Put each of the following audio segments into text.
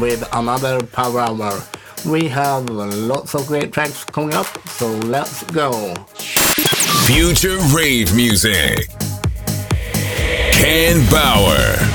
with another Power Hour. We have lots of great tracks coming up, so let's go. Future rave music. Ken Bauer.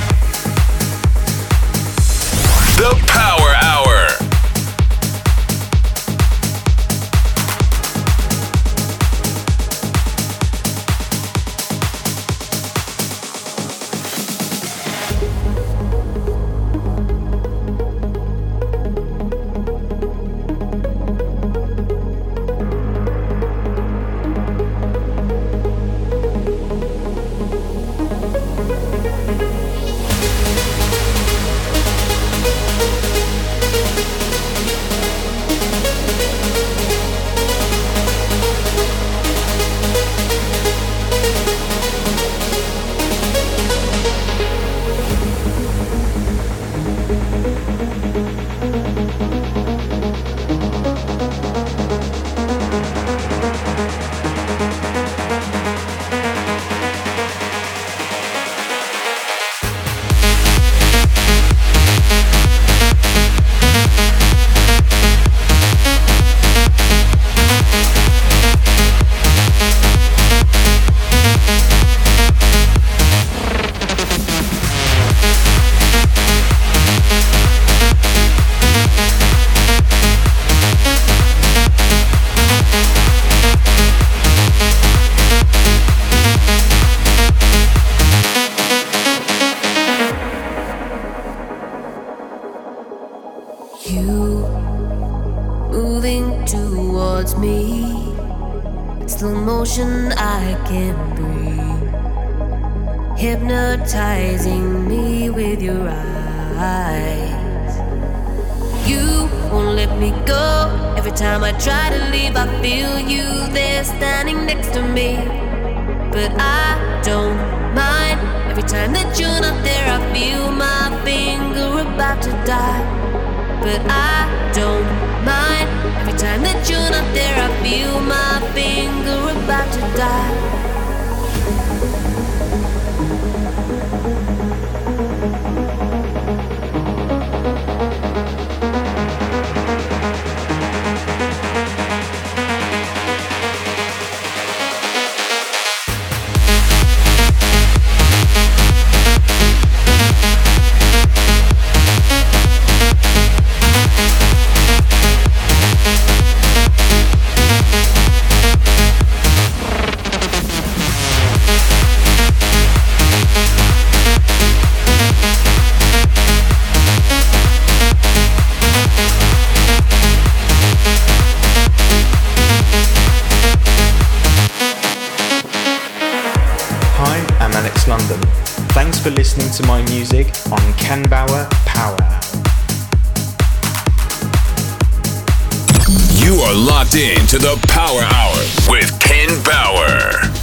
Thanks for listening to my music on Ken Bauer Power. You are locked in to the Power Hour with Ken Bauer.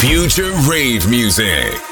Future rave music.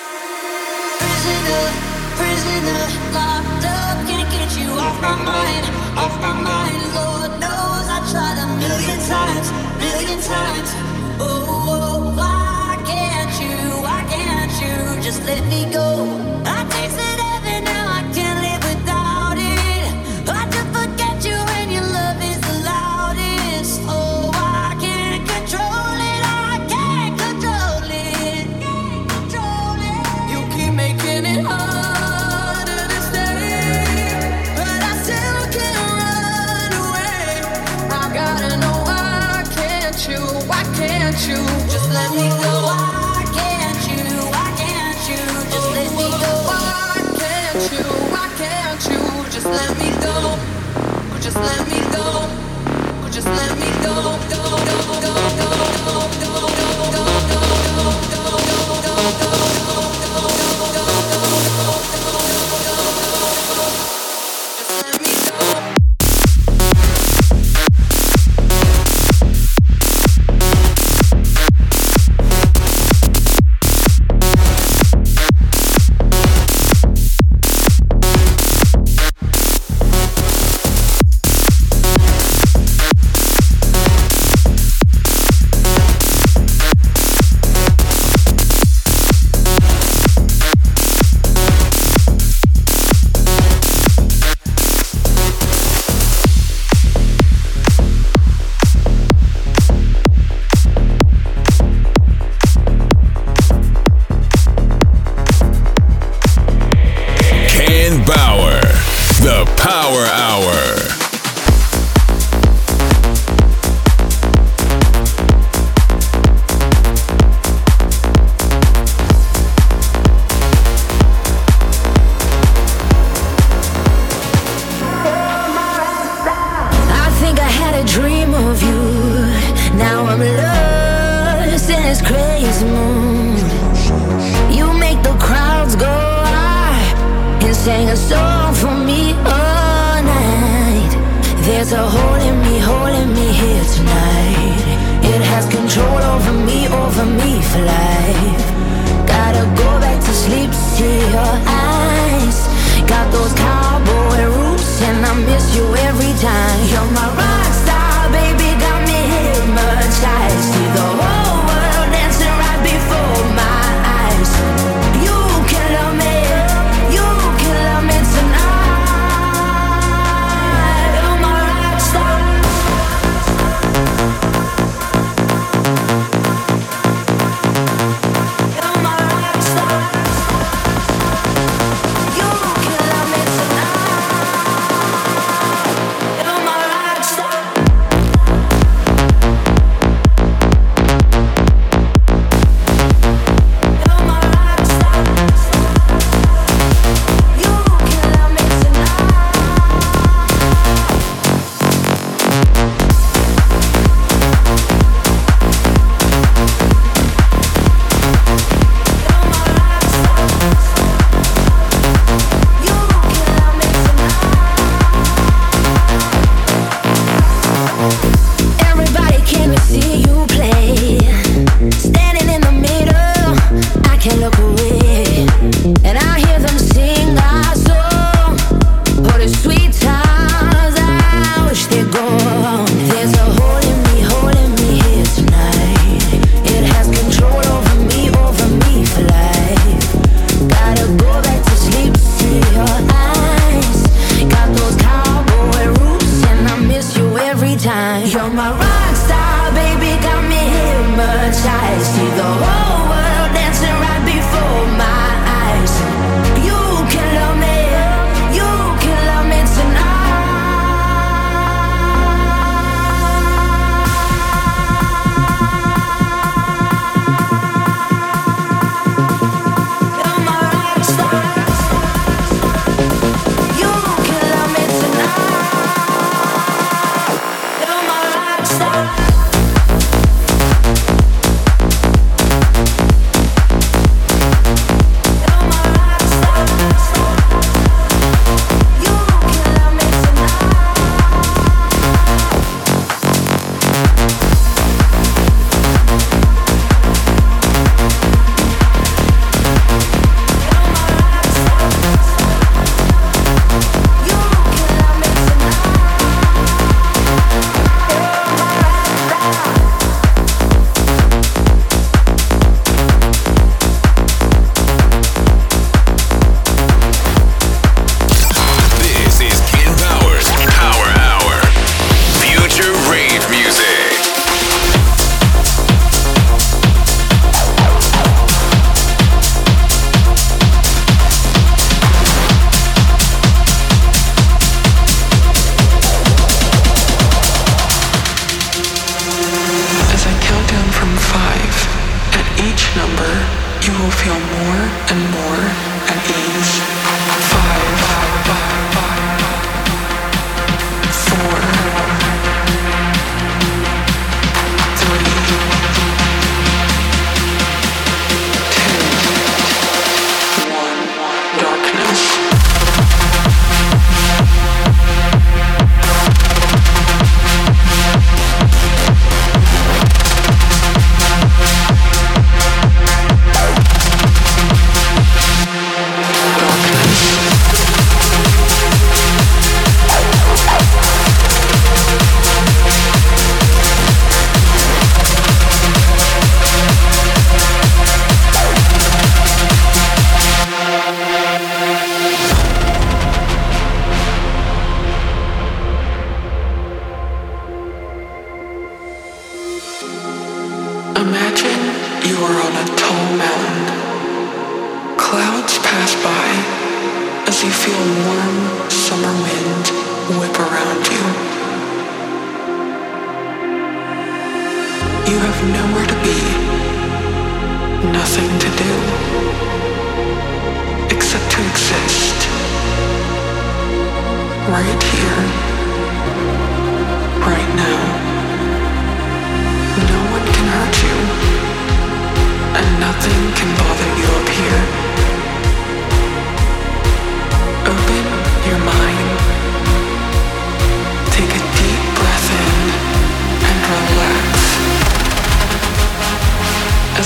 The Power Hour.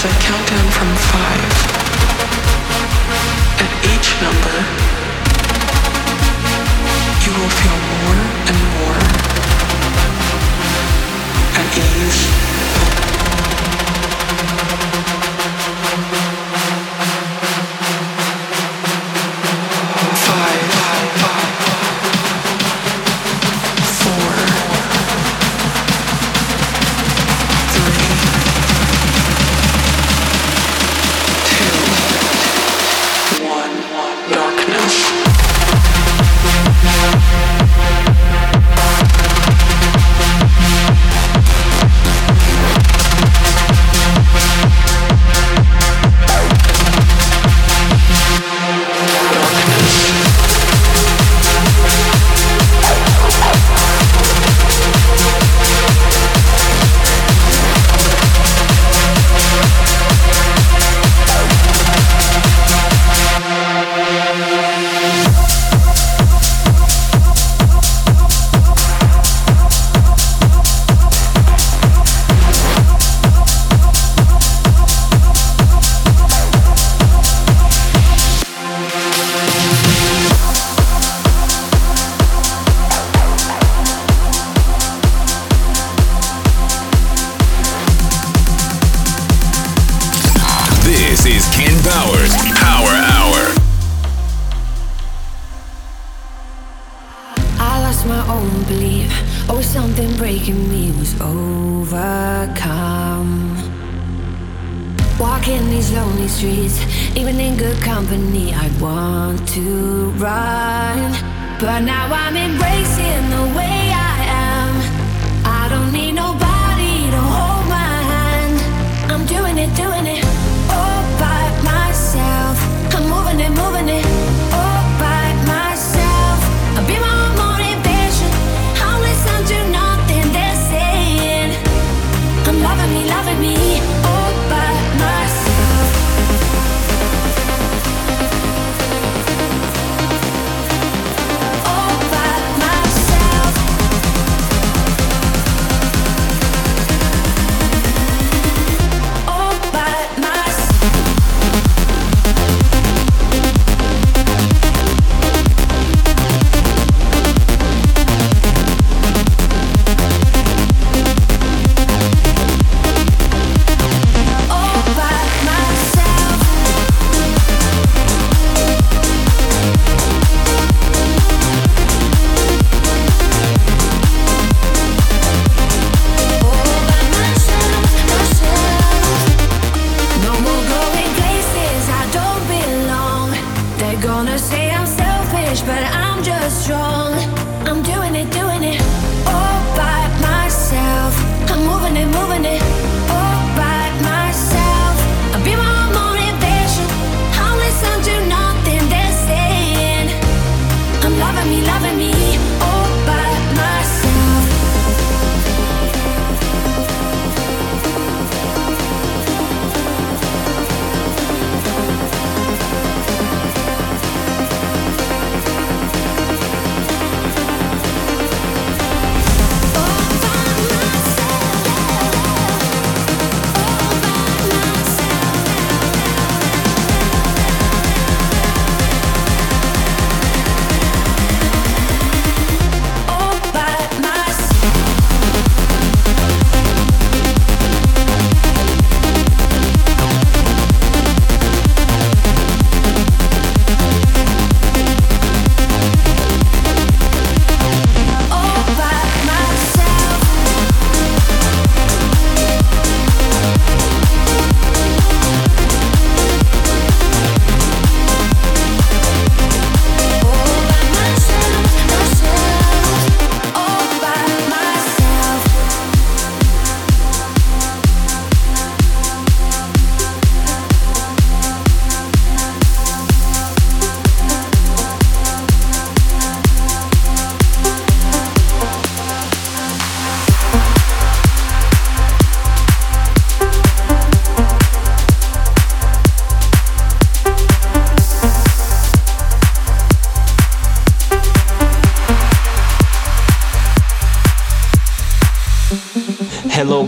i count down from five. At each number, you will feel more and more at ease. But now I'm embracing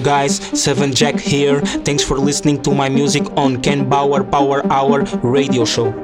guys, svnjack here. Thanks for listening to my music on Ken Bauer Power Hour radio show.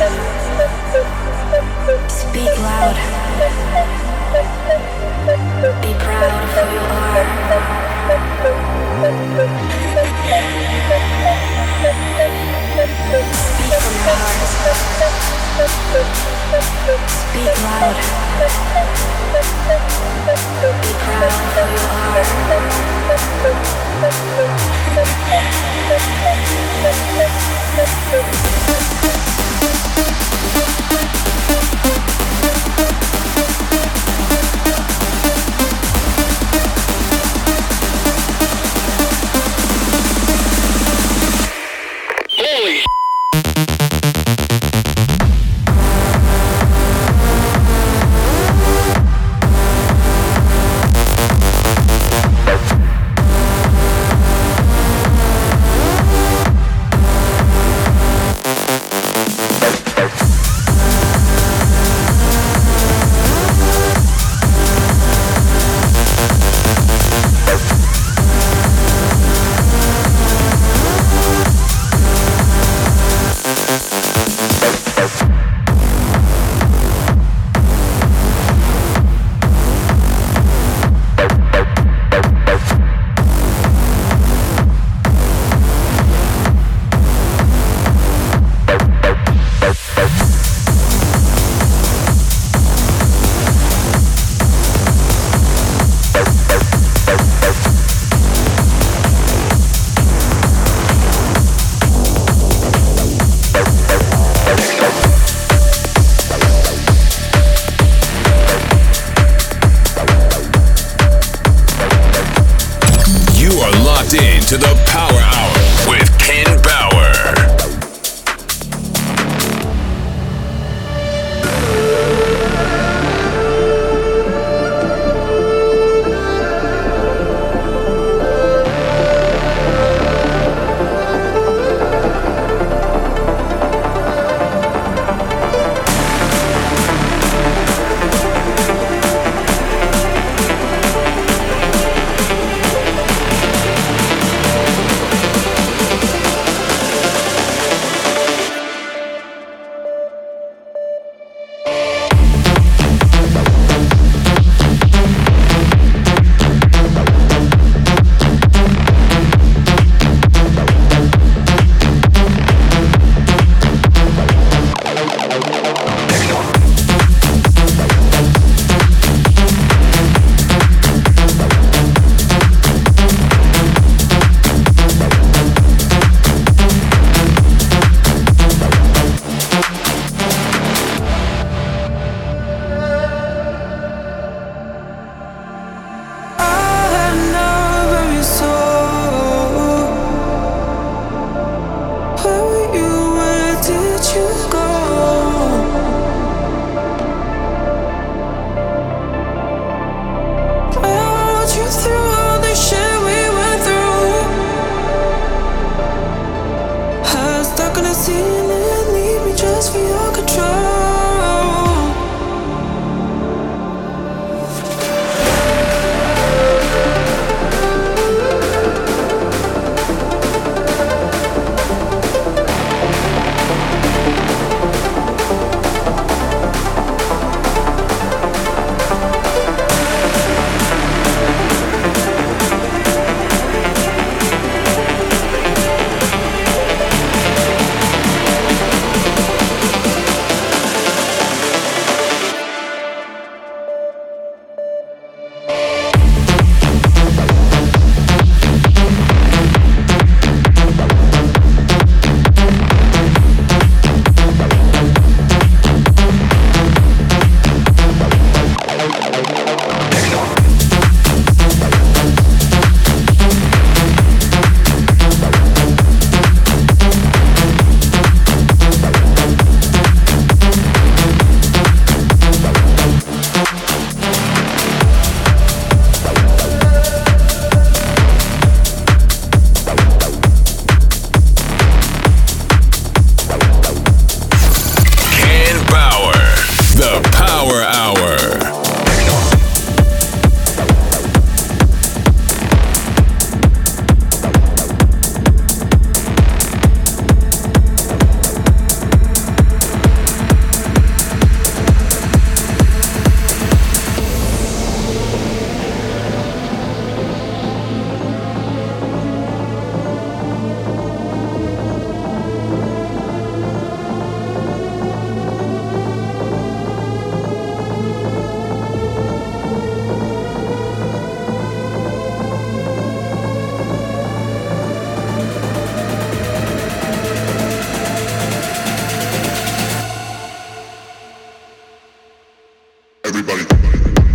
Speak loud. Be proud of who you are. Speak from heart. Speak loud. Be proud of who you are. Let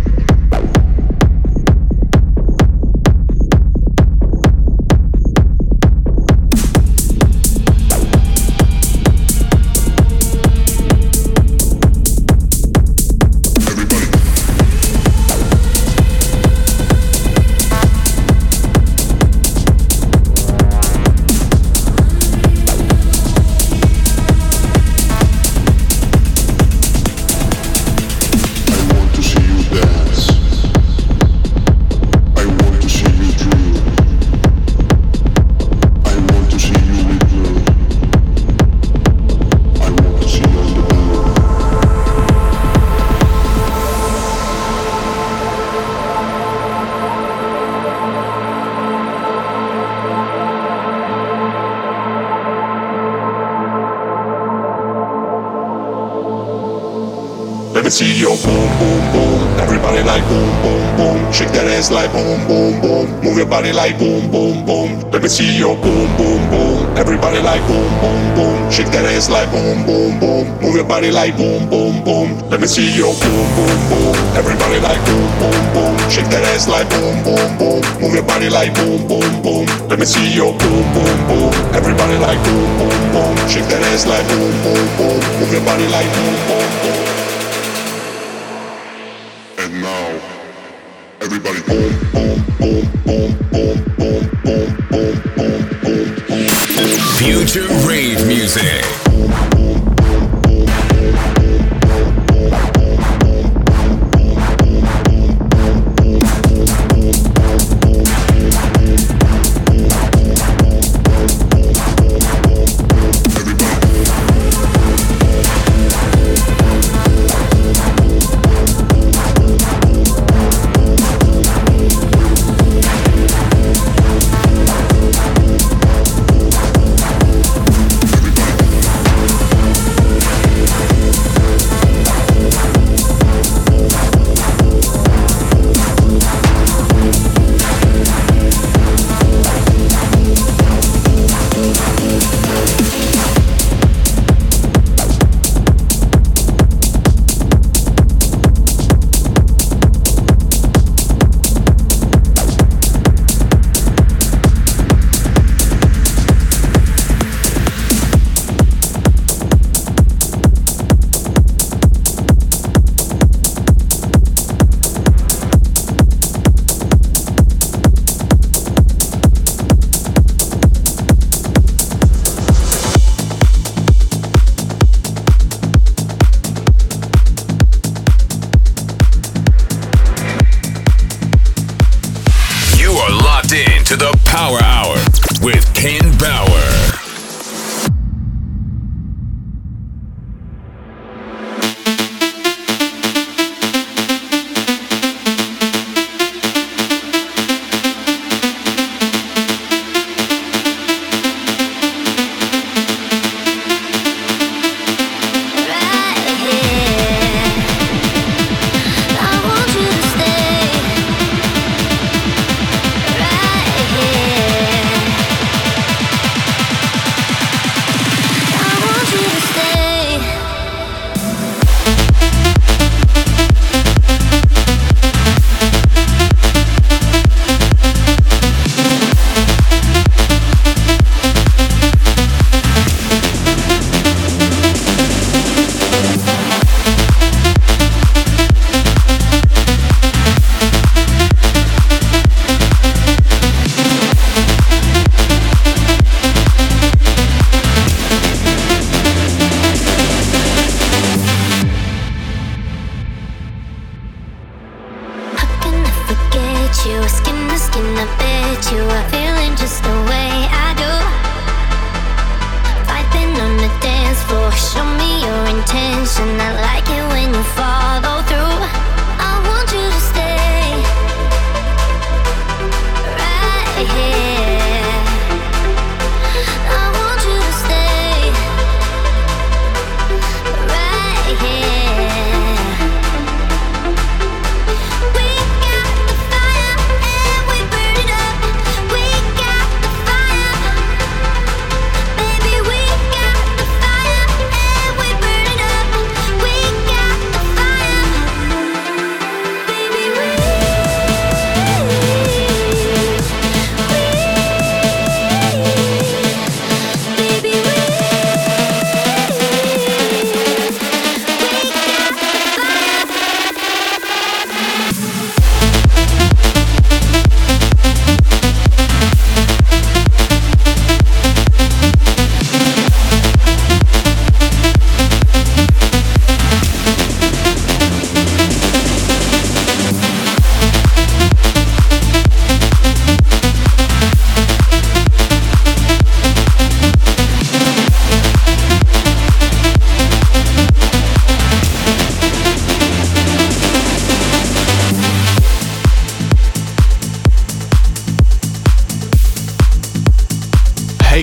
boom. Move your body like boom, boom, boom. Let me see your boom, boom, boom. Everybody like boom, boom, boom. Shake that ass like boom, boom, boom. Move your body like boom, boom, boom. Let me see your boom, boom, boom. Everybody like boom, boom, boom. Shake that ass like boom, boom, boom. Move your body like boom, boom, boom. Let me see your boom, boom, boom. Everybody like boom, boom, boom. Shake that ass like boom, boom, boom. Move your body like boom, boom, boom.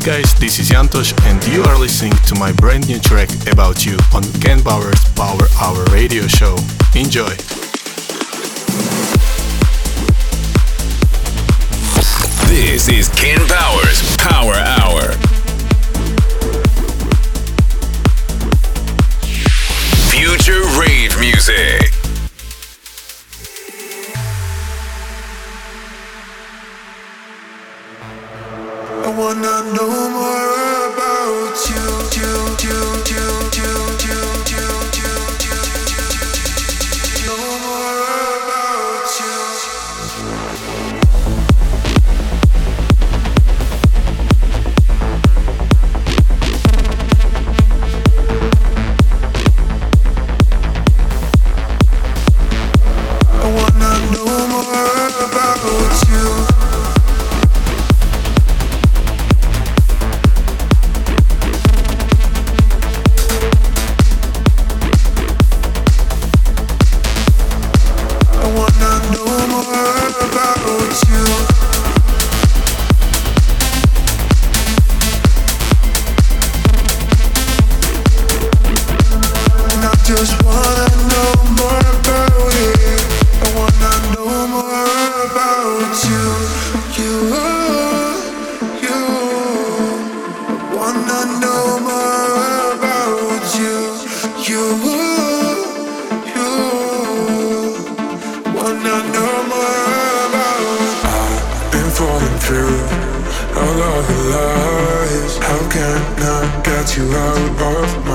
guys, this is Yantosh, and you are listening to my brand new track about you on Ken Bauer's Power Hour radio show. Enjoy! This is Ken Bauer's Power Hour. Future rave music. that you are above my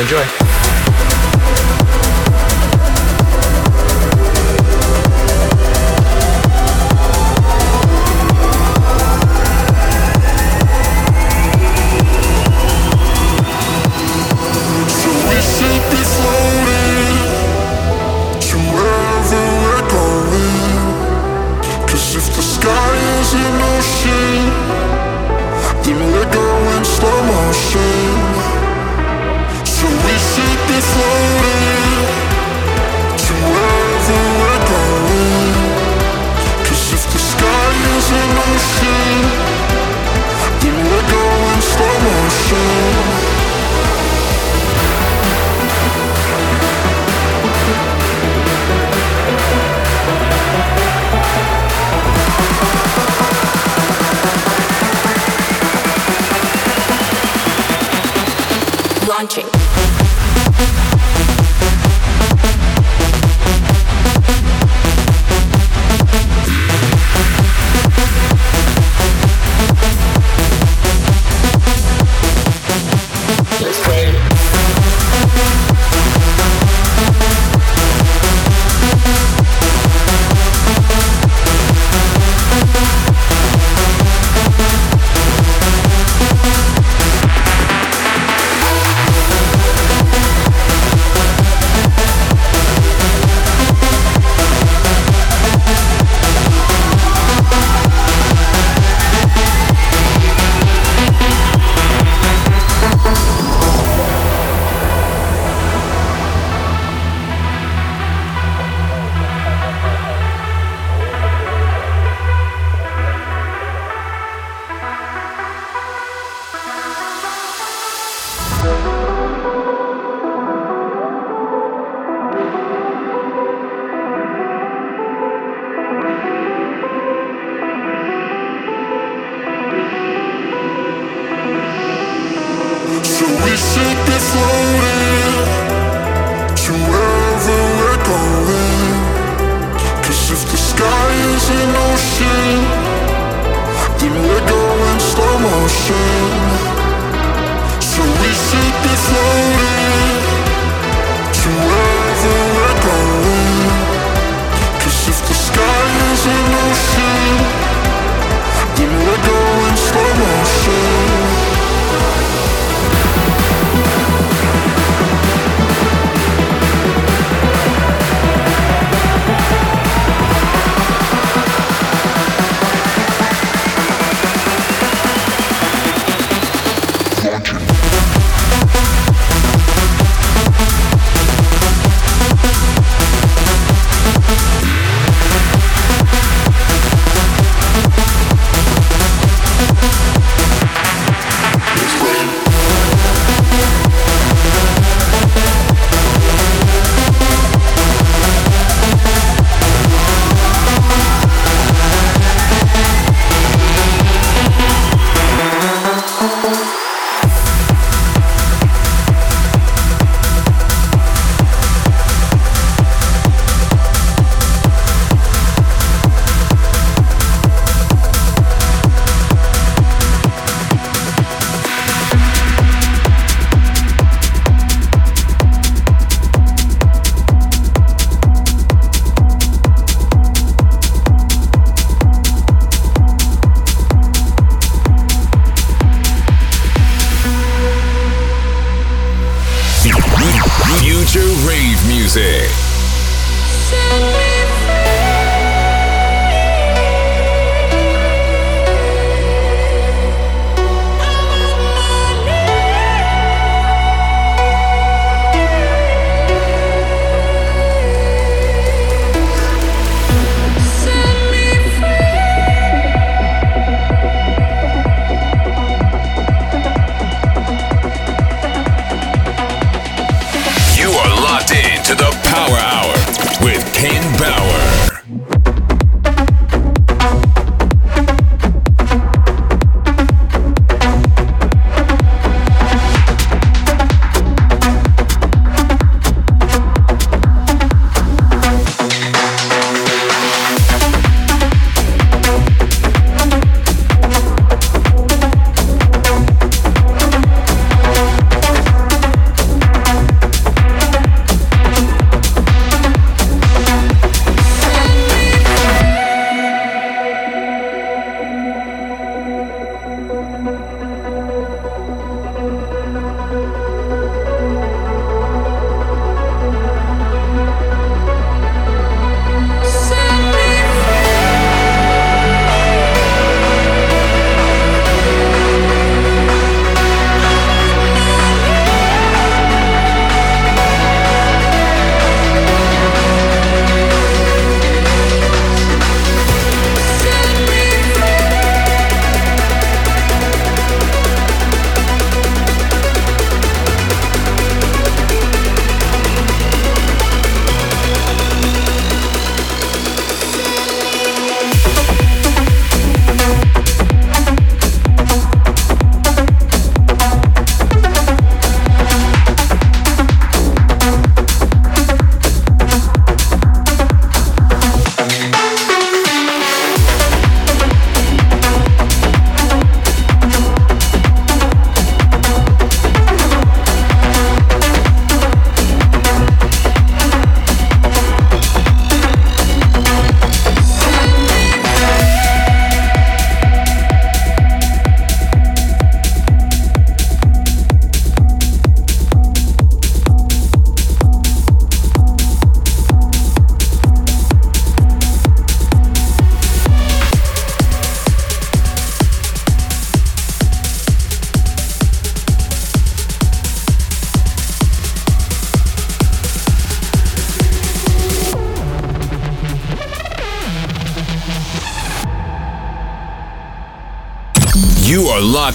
enjoy.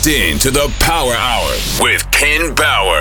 Locked in to the Power Hour with Ken Bauer.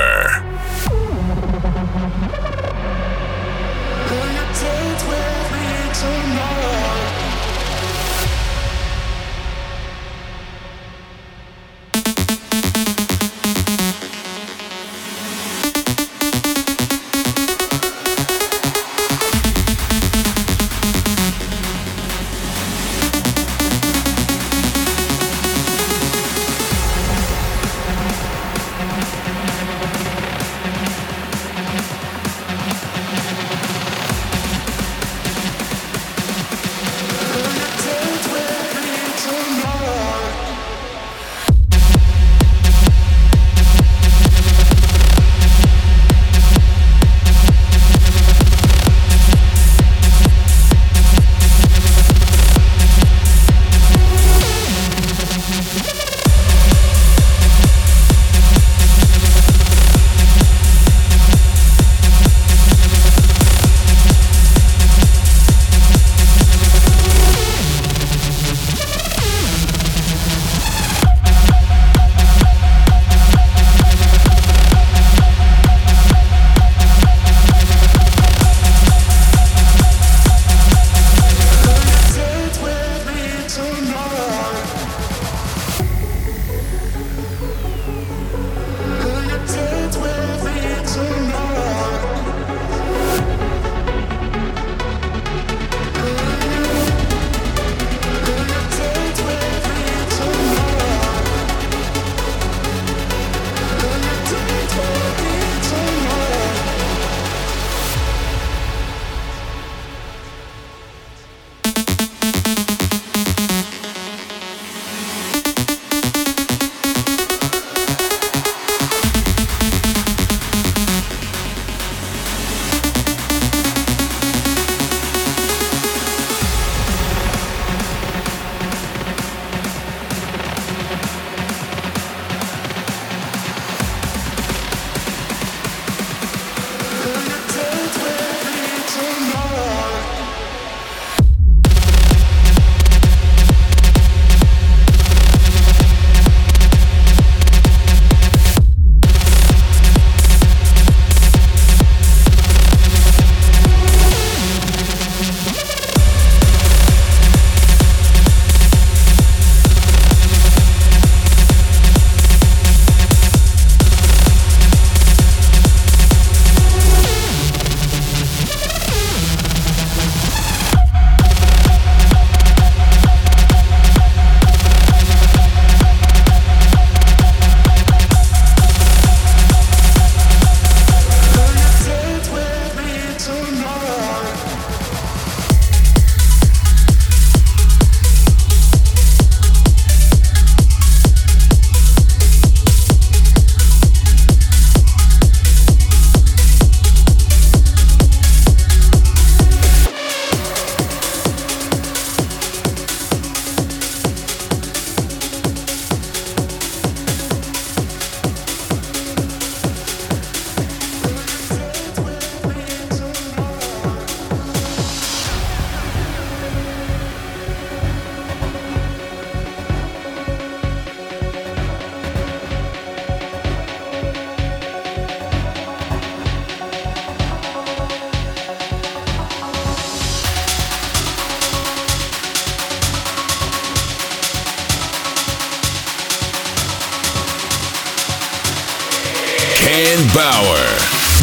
Bauer,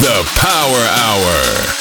the Power Hour.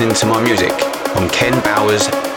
listening to my music on Ken Bauer's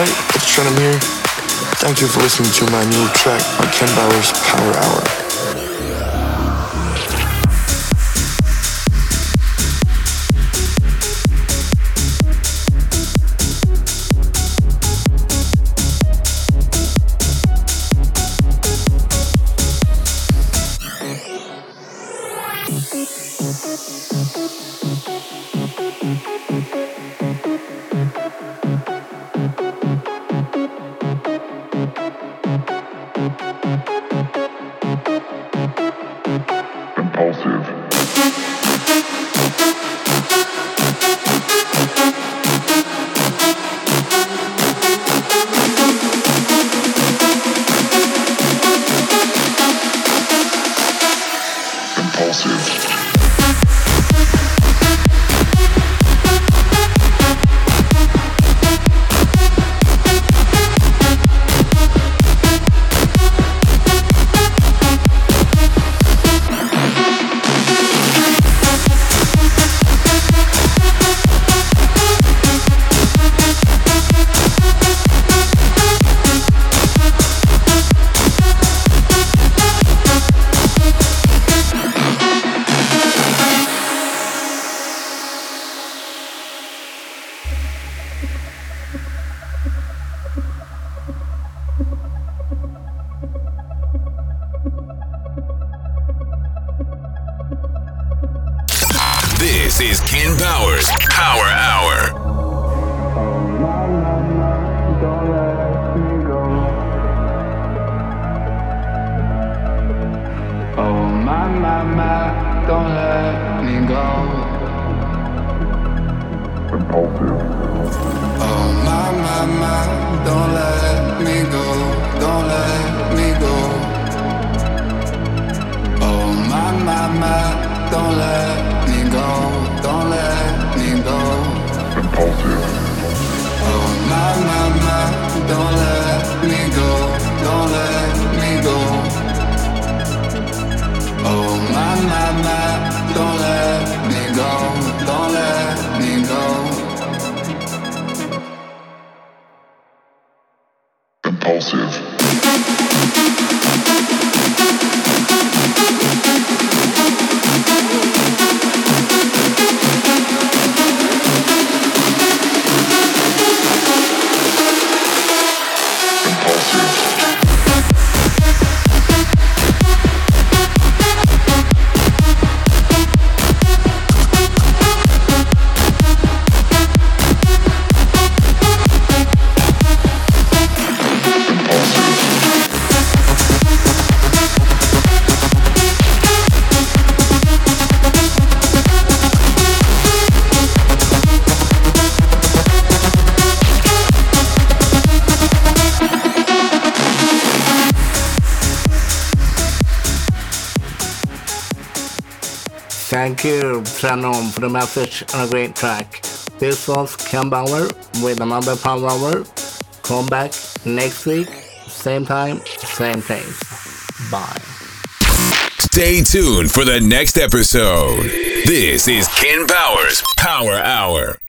Hey, it's Trenom here. Thank you for listening to my new track on Ken Bauer's Power Hour. don't let me go. Oh my my my, don't let me go, don't let me go. Oh my my my, don't let me go, don't let me go. Impulsive. Oh my my my, don't let me go, don't let me go. Oh Thank Trenom, for the message and a great track. This was Ken Bauer with another Power Hour. Come back next week, same time, same place. Bye. Stay tuned for the next episode. This is Ken Bauer's Power Hour.